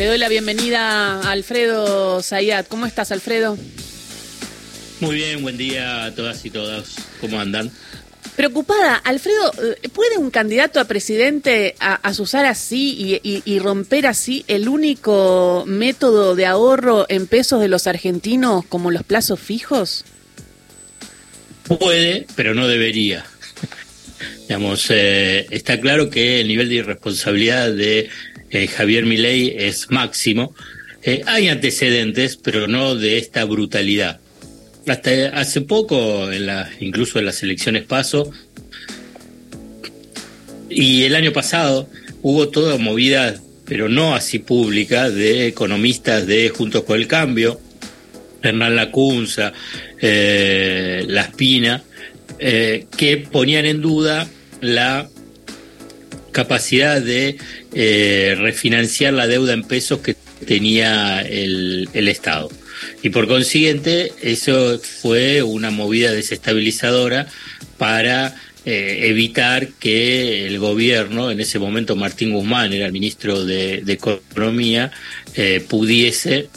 Le doy la bienvenida a Alfredo Zayat. ¿Cómo estás, Alfredo? Muy bien, buen día a todas y todos. ¿Cómo andan? Preocupada, Alfredo, eh, ¿puede un candidato a presidente asusar así y, romper así el único método de ahorro en pesos de los argentinos como los plazos fijos? Puede, pero no debería. Digamos, eh, está claro que el nivel de irresponsabilidad de eh, Javier Milei es máximo. hay antecedentes, pero no de esta brutalidad hasta hace poco, incluso en las elecciones paso, y el año pasado hubo toda movida, pero no así pública, de economistas de Juntos con el Cambio, Hernán Lacunza, eh, La Espina, eh, que ponían en duda la capacidad de eh, refinanciar la deuda en pesos que tenía el Estado. Y por consiguiente, eso fue una movida desestabilizadora para eh, evitar que el gobierno, en ese momento Martín Guzmán era el ministro de, Economía, eh, pudiese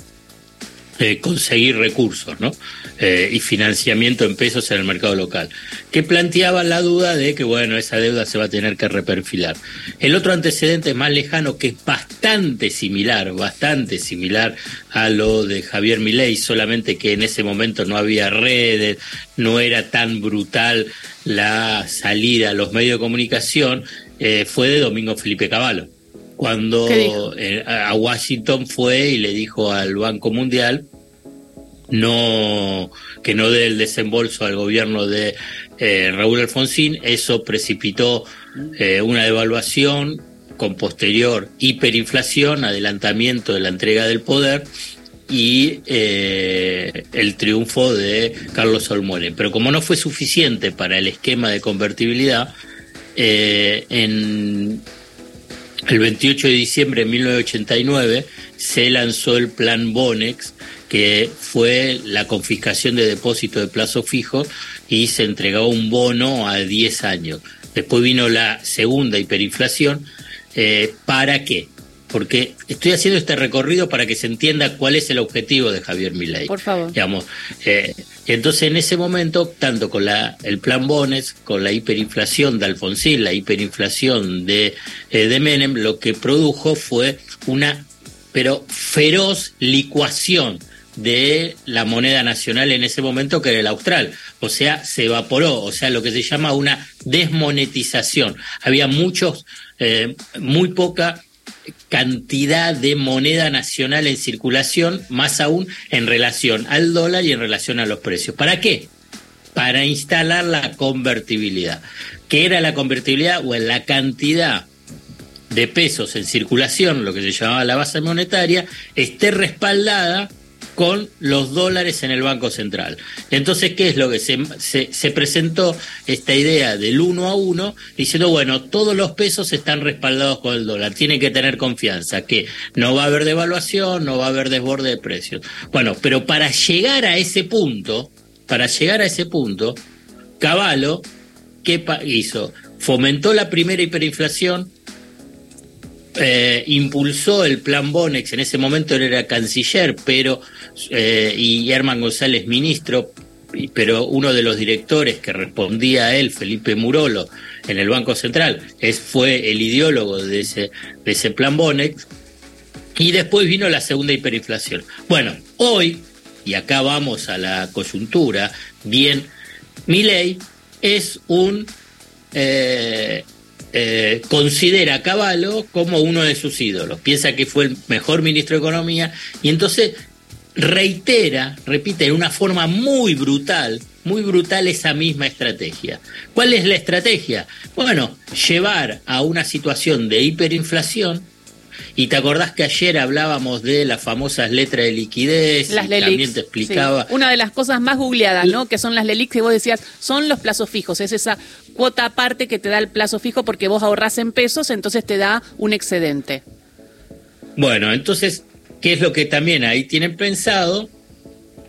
conseguir recursos ¿no? Eh, y financiamiento en pesos en el mercado local, que planteaba la duda de que, bueno, esa deuda se va a tener que reperfilar. El otro antecedente más lejano, que es bastante similar, bastante similar a lo de Javier Milei, solamente que en ese momento no había redes, no era tan brutal la salida a los medios de comunicación, eh, fue de Domingo Felipe Cavallo cuando eh, a Washington fue y le dijo al Banco Mundial no que no dé el desembolso al gobierno de eh, Raúl Alfonsín, eso precipitó eh, una devaluación con posterior hiperinflación, adelantamiento de la entrega del poder y el triunfo de Carlos Olmuelen. Pero como no fue suficiente para el esquema de convertibilidad, en el 28 de diciembre de 1989 se lanzó el plan Bonex, que fue la confiscación de depósitos de plazo fijo y se entregó un bono a 10 años. Después vino la segunda hiperinflación. Eh, ¿Para qué? porque estoy haciendo este recorrido para que se entienda cuál es el objetivo de Javier Milei. Por favor. Digamos, eh, entonces en ese momento, tanto con la, el plan Bones, con la hiperinflación de Alfonsín, la hiperinflación de, eh, de Menem, lo que produjo fue una pero feroz licuación de la moneda nacional en ese momento que era el austral. O sea, se evaporó, o sea, lo que se llama una desmonetización. Había muchos, eh, muy poca cantidad de moneda nacional en circulación, más aún en relación al dólar y en relación a los precios. ¿Para qué? Para instalar la convertibilidad. ¿Qué era la convertibilidad? O la cantidad de pesos en circulación, lo que se llamaba la base monetaria, esté respaldada con los dólares en el Banco Central. Entonces, ¿qué es lo que se, se, presentó esta idea del uno a uno, diciendo, bueno, todos los pesos están respaldados con el dólar, tienen que tener confianza, que no va a haber devaluación, no va a haber desborde de precios. Bueno, pero para llegar a ese punto, para llegar a ese punto, Caballo, ¿qué hizo? Fomentó la primera hiperinflación, eh, impulsó el plan Bonex, en ese momento él era canciller, pero eh, y Herman González ministro, pero uno de los directores que respondía a él, Felipe Murolo, en el Banco Central, es, fue el ideólogo de ese, de ese plan Bonex, y después vino la segunda hiperinflación. Bueno, hoy, y acá vamos a la coyuntura, bien, Milei es un eh, eh, considera a Caballo como uno de sus ídolos, piensa que fue el mejor ministro de Economía y entonces reitera, repite de una forma muy brutal, muy brutal esa misma estrategia. ¿Cuál es la estrategia? Bueno, llevar a una situación de hiperinflación y te acordás que ayer hablábamos de las famosas letras de liquidez, las y también te explicaba. Una de las cosas más googleadas, ¿no? Que son las LELIX que vos decías, son los plazos fijos, es esa cuota aparte que te da el plazo fijo porque vos ahorrás en pesos, entonces te da un excedente. Bueno, entonces, ¿qué es lo que también ahí tienen pensado?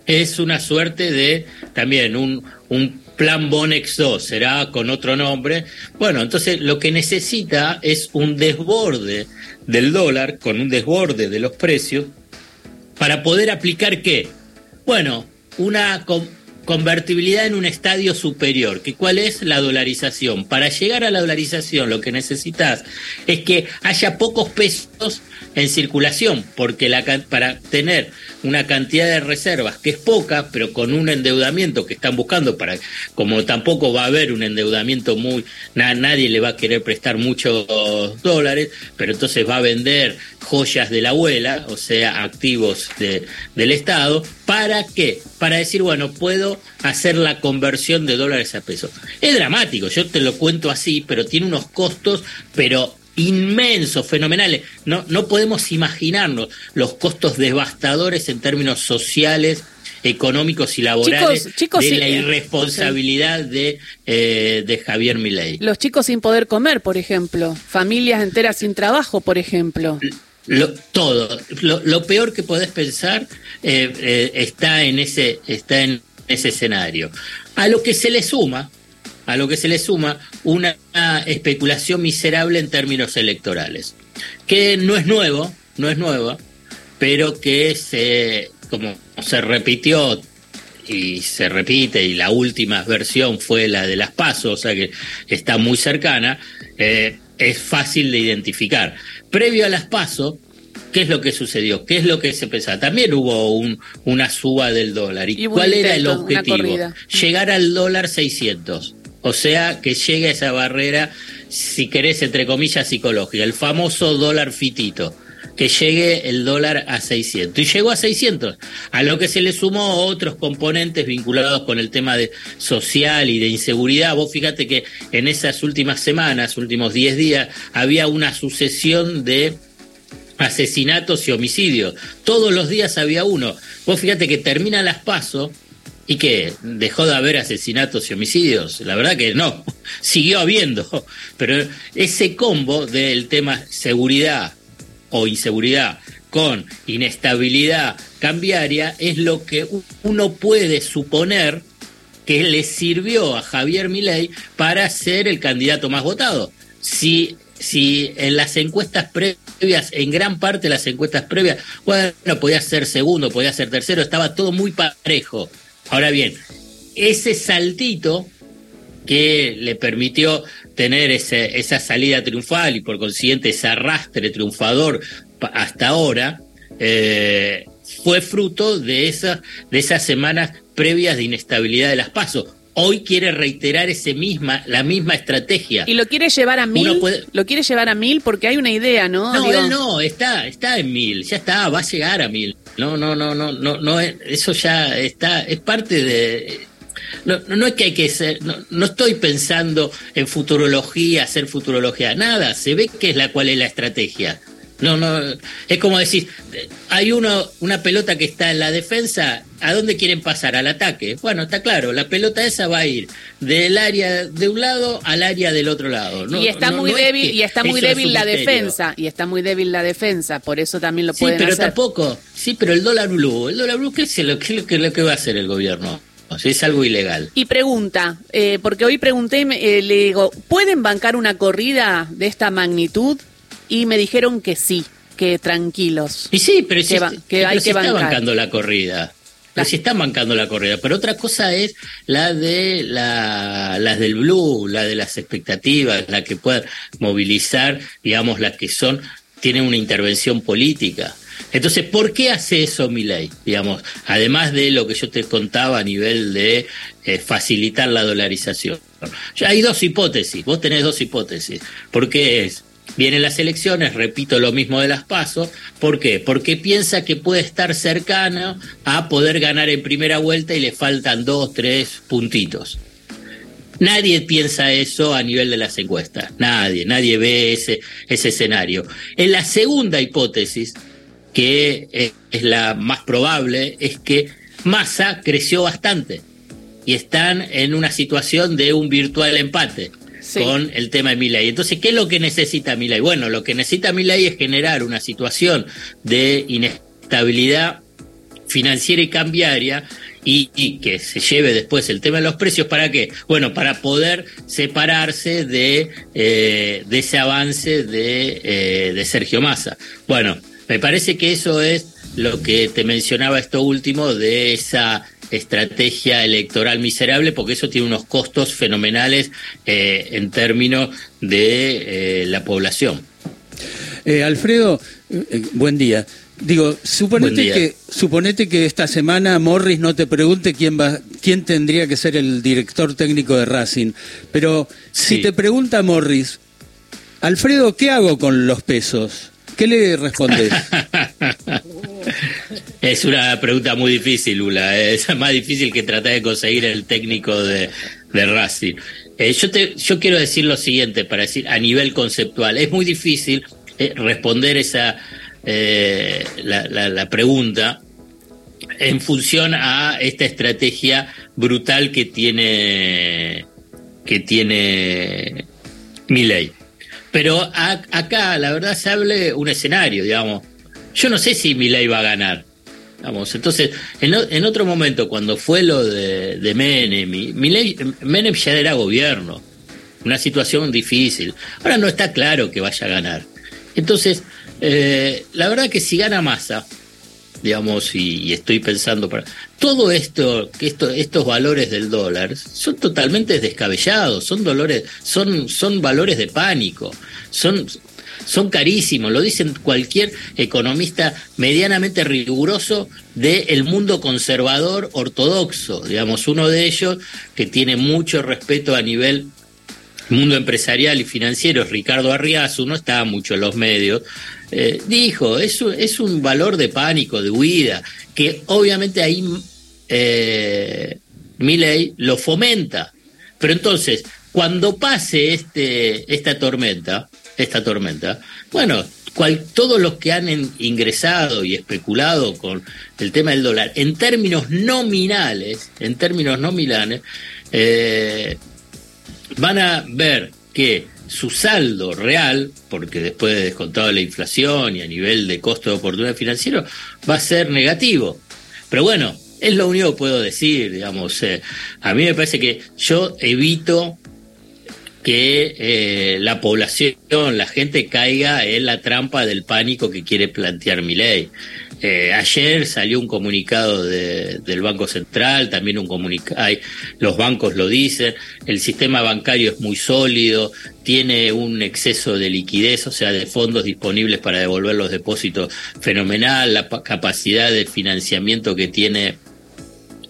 Es una suerte de también un, un Plan Bonex 2, será con otro nombre. Bueno, entonces lo que necesita es un desborde del dólar, con un desborde de los precios, para poder aplicar qué? Bueno, una convertibilidad en un estadio superior, que cuál es la dolarización. Para llegar a la dolarización lo que necesitas es que haya pocos pesos en circulación, porque la, para tener una cantidad de reservas que es poca, pero con un endeudamiento que están buscando, para como tampoco va a haber un endeudamiento muy, nadie le va a querer prestar muchos dólares, pero entonces va a vender joyas de la abuela, o sea, activos de, del Estado, ¿para qué? Para decir, bueno, puedo hacer la conversión de dólares a pesos. Es dramático, yo te lo cuento así, pero tiene unos costos, pero inmensos, fenomenales. No, no podemos imaginarnos los costos devastadores en términos sociales, económicos y laborales de la irresponsabilidad de, eh, de Javier Milei. Los chicos sin poder comer, por ejemplo, familias enteras sin trabajo, por ejemplo. Lo, todo, lo, peor que podés pensar eh, eh, está en ese está en ese escenario. A lo que se le suma, a lo que se le suma una especulación miserable en términos electorales, que no es nuevo, no es nueva, pero que se, como se repitió y se repite, y la última versión fue la de las pasos, o sea que está muy cercana, eh, es fácil de identificar. Previo a las pasos, ¿qué es lo que sucedió? ¿Qué es lo que se pensaba? También hubo un, una suba del dólar. ¿Y, cuál era el objetivo? Llegar al dólar 600. O sea, que llegue a esa barrera, si querés, entre comillas, psicológica, el famoso dólar fitito, que llegue el dólar a 600. Y llegó a 600, a lo que se le sumó otros componentes vinculados con el tema de social y de inseguridad. Vos fíjate que en esas últimas semanas, últimos 10 días, había una sucesión de asesinatos y homicidios. Todos los días había uno. Vos fíjate que termina las pasos ¿Y que ¿Dejó de haber asesinatos y homicidios? La verdad que no, siguió habiendo. Pero ese combo del tema seguridad o inseguridad con inestabilidad cambiaria es lo que uno puede suponer que le sirvió a Javier Milei para ser el candidato más votado. Si, si en las encuestas previas, en gran parte de las encuestas previas, bueno, podía ser segundo, podía ser tercero, estaba todo muy parejo Ahora bien, ese saltito que le permitió tener ese, esa salida triunfal y por consiguiente ese arrastre triunfador hasta ahora, eh, fue fruto de esas, de esas semanas previas de inestabilidad de las pasos. Hoy quiere reiterar ese misma, la misma estrategia. Y lo quiere llevar a mil. Lo quiere llevar a mil porque hay una idea, ¿no? No, él no, está, está en mil, ya está, va a llegar a mil. No, no, no, no, no, no, eso ya está, es parte de. No, no es que hay que ser, no, no estoy pensando en futurología, hacer futurología, nada, se ve que es la cual es la estrategia. No, no, es como decir, hay uno, una pelota que está en la defensa, ¿a dónde quieren pasar? Al ataque. Bueno, está claro, la pelota esa va a ir del área de un lado al área del otro lado. y está muy débil, y está muy débil la defensa, y está muy débil la defensa, por eso también lo pueden sí, pero tampoco, sí, pero el dólar blue, el dólar blue, ¿qué es lo, qué, lo que va a hacer el gobierno? O sea, es algo ilegal. Y pregunta, eh, porque hoy pregunté, eh, le digo, ¿pueden bancar una corrida de esta magnitud? y me dijeron que sí, que tranquilos. Y sí, pero, que, que hay que está bancando la corrida. Pero si están bancando la corrida. Pero otra cosa es la de la, las del blue, la de las expectativas, la que puedan movilizar, digamos, las que son, tienen una intervención política. Entonces, ¿por qué hace eso ley? Digamos, además de lo que yo te contaba a nivel de eh, facilitar la dolarización. Ya hay dos hipótesis, vos tenés dos hipótesis. ¿Por qué es? Vienen las elecciones, repito lo mismo de las pasos. ¿Por qué? Porque piensa que puede estar cercano a poder ganar en primera vuelta y le faltan dos, tres puntitos. Nadie piensa eso a nivel de las encuestas. Nadie, nadie ve ese, ese escenario. En la segunda hipótesis, que es la más probable, es que Massa creció bastante y están en una situación de un virtual empate con el tema de Milay. Entonces, ¿qué es lo que necesita Milay? Bueno, lo que necesita Milay es generar una situación de inestabilidad financiera y cambiaria y, que se lleve después el tema de los precios. ¿Para qué? Bueno, para poder separarse de, eh, de ese avance de, eh, de Sergio Massa. Bueno, me parece que eso es lo que te mencionaba esto último de esa estrategia electoral miserable, porque eso tiene unos costos fenomenales eh, en términos de la población. Alfredo, buen día. Digo, suponete que, suponete que esta semana Morris no te pregunte quién va, quién tendría que ser el director técnico de Racing, pero si te pregunta Morris, Alfredo, ¿qué hago con los pesos? ¿Qué le respondes? es una pregunta muy difícil, Lula. Es más difícil que tratar de conseguir el técnico de, Racing. Eh, yo, te, yo quiero decir lo siguiente, para decir a nivel conceptual. Es muy difícil eh, responder esa eh, la, pregunta en función a esta estrategia brutal que tiene que tiene ley Pero acá, la verdad, se hable un escenario, digamos. Yo no sé si ley va a ganar. Vamos, entonces, en, otro momento, cuando fue lo de, de Menem, Menem ya era gobierno, una situación difícil. Ahora no está claro que vaya a ganar. Entonces, eh, la verdad que si gana masa, digamos, y, estoy pensando para todo esto, que esto, estos valores del dólar son totalmente descabellados, son dolores, son, son valores de pánico, son, son carísimos, lo dicen cualquier economista medianamente riguroso del mundo conservador ortodoxo, digamos, uno de ellos que tiene mucho respeto a nivel mundo empresarial y financiero, Ricardo Arriazu, no está mucho en los medios, eh, dijo, es, es un valor de pánico, de huida, que obviamente ahí eh, Milley lo fomenta. Pero entonces, cuando pase este, esta tormenta, esta tormenta, bueno, cual, todos los que han ingresado y especulado con el tema del dólar, en términos nominales, en términos nominales, eh, van a ver que su saldo real, porque después de descontado la inflación y a nivel de costo de oportunidad financiero, va a ser negativo. Pero bueno, es lo único que puedo decir, digamos. Eh, a mí me parece que yo evito que eh, la población, la gente caiga en la trampa del pánico que quiere plantear mi ley. Eh, ayer salió un comunicado del Banco Central, también un comunicado, los bancos lo dicen, el sistema bancario es muy sólido, tiene un exceso de liquidez, o sea, de fondos disponibles para devolver los depósitos fenomenal, la capacidad de financiamiento que tiene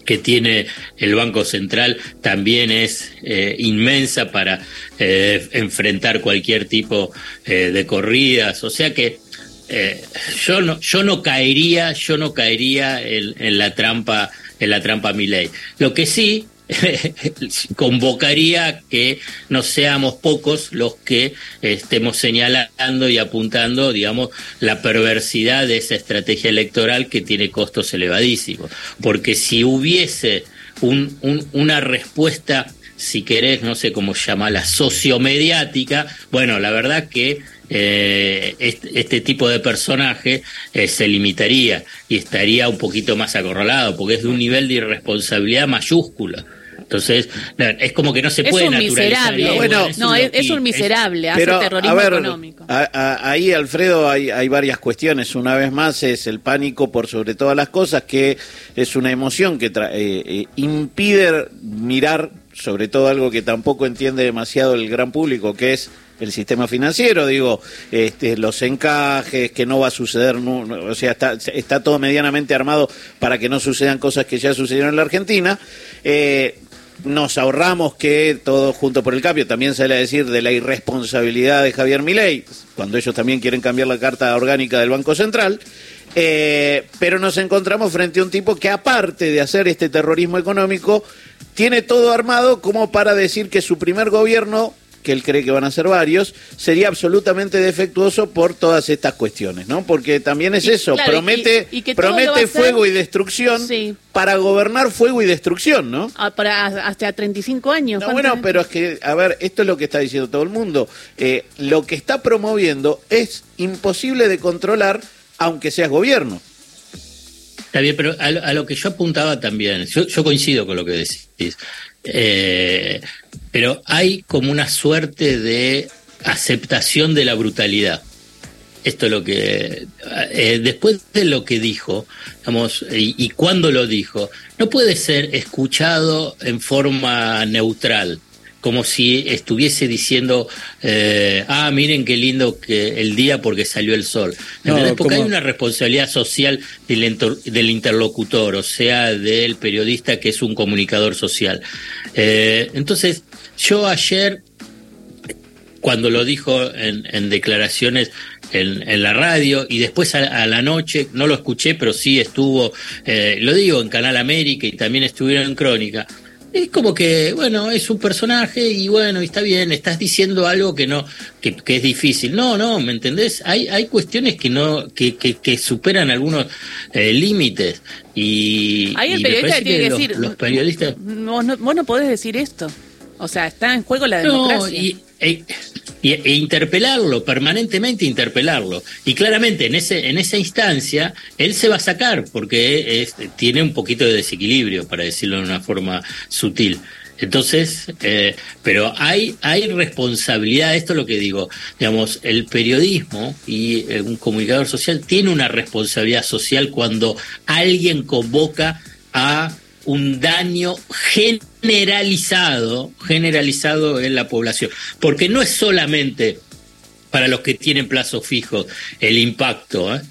que tiene el Banco Central también es eh, inmensa para eh, enfrentar cualquier tipo de corridas. O sea que eh, yo no yo no caería yo no caería en, la trampa en la trampa ley lo que sí convocaría que no seamos pocos los que estemos señalando y apuntando, digamos, la perversidad de esa estrategia electoral que tiene costos elevadísimos. Porque si hubiese un, una respuesta, si querés, no sé cómo llamarla, sociomediática, bueno, la verdad que eh, este, tipo de personaje eh, se limitaría y estaría un poquito más acorralado, porque es de un nivel de irresponsabilidad mayúscula. Entonces, es como que no se puede es un miserable. Bueno, no, es, un miserable, hace terrorismo económico. ahí, Alfredo, hay, hay varias cuestiones. Una vez más, es el pánico por sobre todas las cosas, que es una emoción que eh, impide mirar sobre todo algo que tampoco entiende demasiado el gran público, que es el sistema financiero, digo, este, los encajes, que no va a suceder, o sea, está, está todo medianamente armado para que no sucedan cosas que ya sucedieron en la Argentina. Eh, nos ahorramos que todo junto por el cambio también sale a decir de la irresponsabilidad de Javier Milei, cuando ellos también quieren cambiar la carta orgánica del Banco Central. Eh, pero nos encontramos frente a un tipo que aparte de hacer este terrorismo económico, tiene todo armado como para decir que su primer gobierno que él cree que van a ser varios, sería absolutamente defectuoso por todas estas cuestiones, ¿no? Porque también es eso, promete, promete fuego y destrucción para gobernar fuego y destrucción, ¿no? Ah, para hasta 35 años. bueno, pero es que, a ver, esto es lo que está diciendo todo el mundo. Eh, lo que está promoviendo es imposible de controlar aunque seas gobierno. Está bien, pero a, lo que yo apuntaba también, yo, coincido con lo que decís, eh, pero hay como una suerte de aceptación de la brutalidad. Esto es lo que, eh, después de lo que dijo, digamos, y, y cuando lo dijo, no puede ser escuchado en forma neutral como si estuviese diciendo, eh, ah, miren qué lindo que el día porque salió el sol. porque hay una responsabilidad social del, del, interlocutor, o sea, del periodista que es un comunicador social. Eh, entonces, yo ayer, cuando lo dijo en, declaraciones en, la radio y después a, la noche, no lo escuché, pero sí estuvo, eh, lo digo, en Canal América y también estuvieron en Crónica es como que, bueno, es un personaje y bueno, está bien, estás diciendo algo que no, que, es difícil. No, no, ¿me entendés? Hay, hay cuestiones que no, que, que, superan algunos eh, límites. Y, Ahí el periodista tiene que, decir, los periodistas. vos no podés decir esto. O sea, está en juego la democracia. y, e, e, interpelarlo, permanentemente interpelarlo. Y claramente en, ese, en esa instancia él se va a sacar porque tiene un poquito de desequilibrio, para decirlo de una forma sutil. Entonces, eh, pero hay, hay responsabilidad, esto es lo que digo, digamos, el periodismo y eh, un comunicador social tiene una responsabilidad social cuando alguien convoca a un daño generalizado, generalizado en la población. Porque no es solamente para los que tienen plazos fijos el impacto, ¿eh?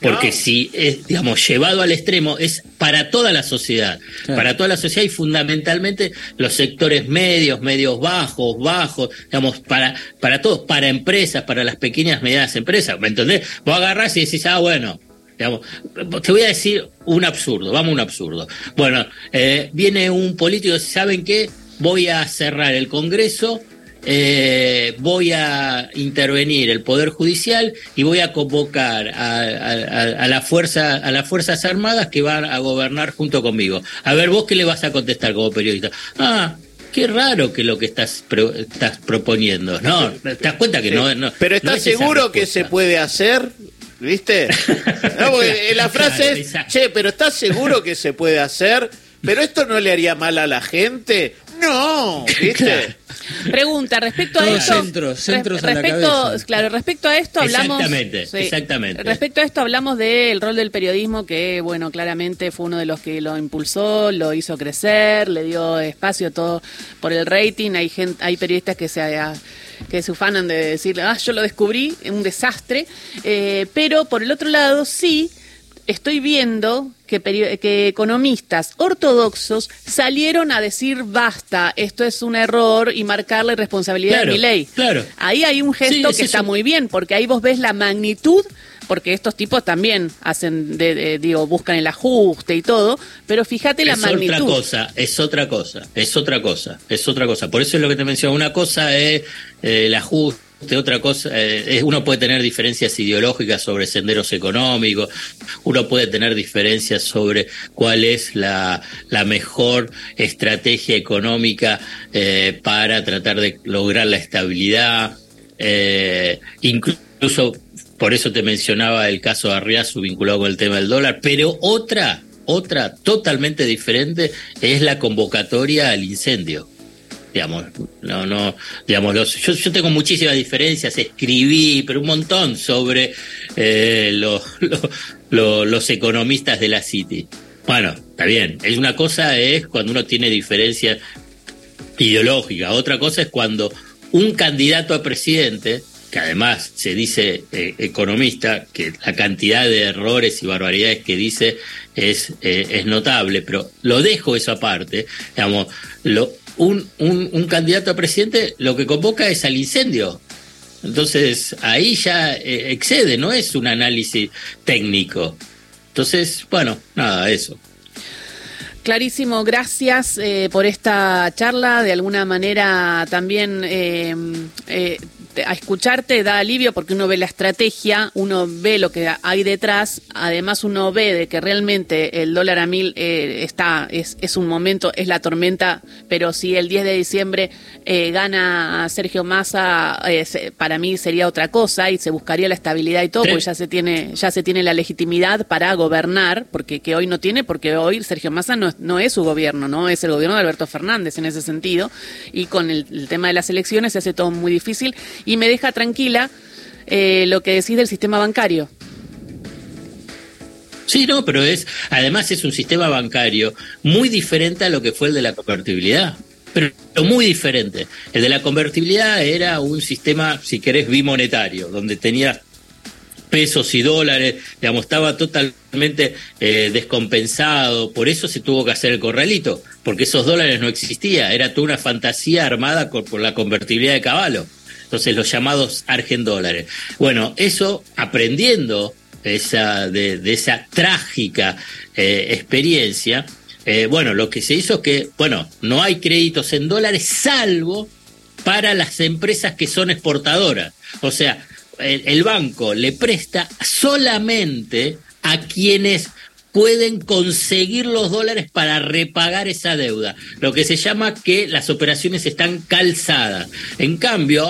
porque si es, digamos, llevado al extremo, es para toda la sociedad, para toda la sociedad y fundamentalmente los sectores medios, medios bajos, bajos, digamos, para, para todos, para empresas, para las pequeñas, medianas empresas, ¿me entendés? Vos agarrás y decís, ah, bueno, te voy a decir un absurdo, vamos a un absurdo. Bueno, eh, viene un político, ¿saben qué? Voy a cerrar el Congreso, eh, voy a intervenir el Poder Judicial y voy a convocar a, la fuerza, a las Fuerzas Armadas que van a gobernar junto conmigo. A ver, vos qué le vas a contestar como periodista. Ah, qué raro que lo que estás estás proponiendo. No, te das cuenta que no, no, Pero ¿estás seguro que se puede hacer? ¿Viste? No, la frase es, che, pero ¿estás seguro que se puede hacer? ¿Pero esto no le haría mal a la gente? No, ¿viste? Pregunta, respecto a esto. Centros, centros respecto, Claro, respecto a esto hablamos. Exactamente, exactamente. Respecto a esto hablamos del rol del periodismo, que, bueno, claramente fue uno de los que lo impulsó, lo hizo crecer, le dio espacio todo por el rating. Hay, gente, hay periodistas que se que se ufanan de decir, ah, yo lo descubrí, un desastre, eh, pero por el otro lado sí estoy viendo que, que, economistas ortodoxos salieron a decir basta, esto es un error y marcarle responsabilidad a mi ley. Claro. Ahí hay un gesto que está muy bien, porque ahí vos ves la magnitud porque estos tipos también hacen, de, digo, buscan el ajuste y todo, pero fíjate la magnitud. Es otra cosa, es otra cosa, es otra cosa, es otra cosa. Por eso es lo que te menciono. Una cosa es eh, el ajuste otra cosa, eh, uno puede tener diferencias ideológicas sobre senderos económicos, uno puede tener diferencias sobre cuál es la, la mejor estrategia económica eh, para tratar de lograr la estabilidad, incluso por eso te mencionaba el caso de Arriazu vinculado con el tema del dólar, pero otra, otra totalmente diferente es la convocatoria al incendio. Digamos, no, no, digamos, yo, yo tengo muchísimas diferencias, escribí, pero un montón sobre eh, los, los economistas de la City. Bueno, está bien. Es una cosa es cuando uno tiene diferencias ideológicas, otra cosa es cuando un candidato a presidente que además se dice eh, economista, que la cantidad de errores y barbaridades que dice es, eh, es notable, pero lo dejo eso aparte, digamos, un, un, candidato a presidente lo que convoca es al incendio. Entonces ahí ya eh, excede, no es un análisis técnico. Entonces, bueno, nada, eso. Clarísimo, gracias por esta charla. De alguna manera también a escucharte da alivio porque uno ve la estrategia, uno ve lo que hay detrás, además uno ve de que realmente el dólar a mil eh, está, es, es, un momento, es la tormenta, pero si el 10 de diciembre eh, gana Sergio Massa, eh, para mí sería otra cosa y se buscaría la estabilidad y todo, porque ya se tiene, ya se tiene la legitimidad para gobernar, porque que hoy no tiene, porque hoy Sergio Massa no, no es su gobierno, no es el gobierno de Alberto Fernández en ese sentido, y con el, el tema de las elecciones se hace todo muy difícil y me deja tranquila eh, lo que decís del sistema bancario. Sí, no, pero es, además es un sistema bancario muy diferente a lo que fue el de la convertibilidad. Pero muy diferente. El de la convertibilidad era un sistema, si querés, bimonetario, donde tenías pesos y dólares, digamos, estaba totalmente eh, descompensado, por eso se tuvo que hacer el corralito, porque esos dólares no existían, era toda una fantasía armada por la convertibilidad de caballo entonces los llamados argendólares. Bueno, eso aprendiendo esa, de, esa trágica eh, experiencia, eh, bueno, lo que se hizo es que, bueno, no hay créditos en dólares salvo para las empresas que son exportadoras. O sea, el banco le presta solamente a quienes pueden conseguir los dólares para repagar esa deuda, lo que se llama que las operaciones están calzadas. En cambio,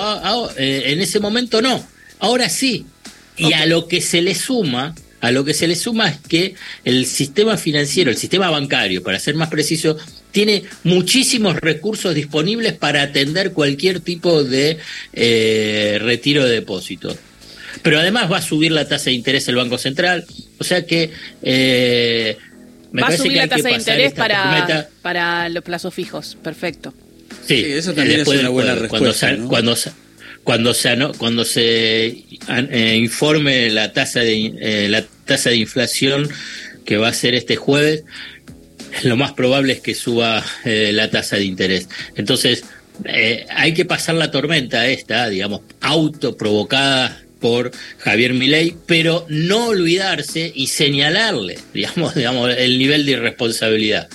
eh, en ese momento no, ahora sí. Y a lo que se le suma, a lo que se le suma es que el sistema financiero, el sistema bancario, para ser más preciso, tiene muchísimos recursos disponibles para atender cualquier tipo de eh, retiro de depósitos. Pero además va a subir la tasa de interés el Banco Central, o sea que... Eh, va a subir la tasa de interés para, para los plazos fijos, perfecto. Sí, eso también es una buena respuesta. Cuando, cuando, se, cuando se eh, informe la tasa de eh, la tasa de inflación que va a ser este jueves, lo más probable es que suba la tasa de interés. Entonces, hay que pasar la tormenta esta, digamos, autoprovocada por Javier Milei, pero no olvidarse y señalarle, digamos, digamos el nivel de irresponsabilidad.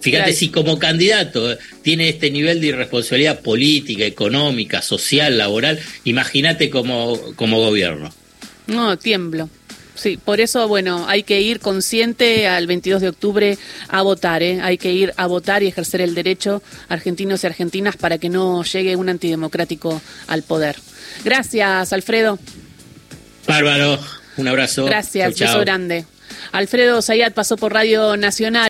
Fíjate si como candidato eh, tiene este nivel de irresponsabilidad política, económica, social, laboral, imagínate como, como gobierno. No, tiemblo. Sí, por eso, bueno, hay que ir consciente al 22 de octubre a votar, ¿eh? hay que ir a votar y ejercer el derecho argentinos y argentinas para que no llegue un antidemocrático al poder. Gracias, Alfredo. Bárbaro, un abrazo. Gracias, beso grande. Alfredo Zayat pasó por Radio Nacional.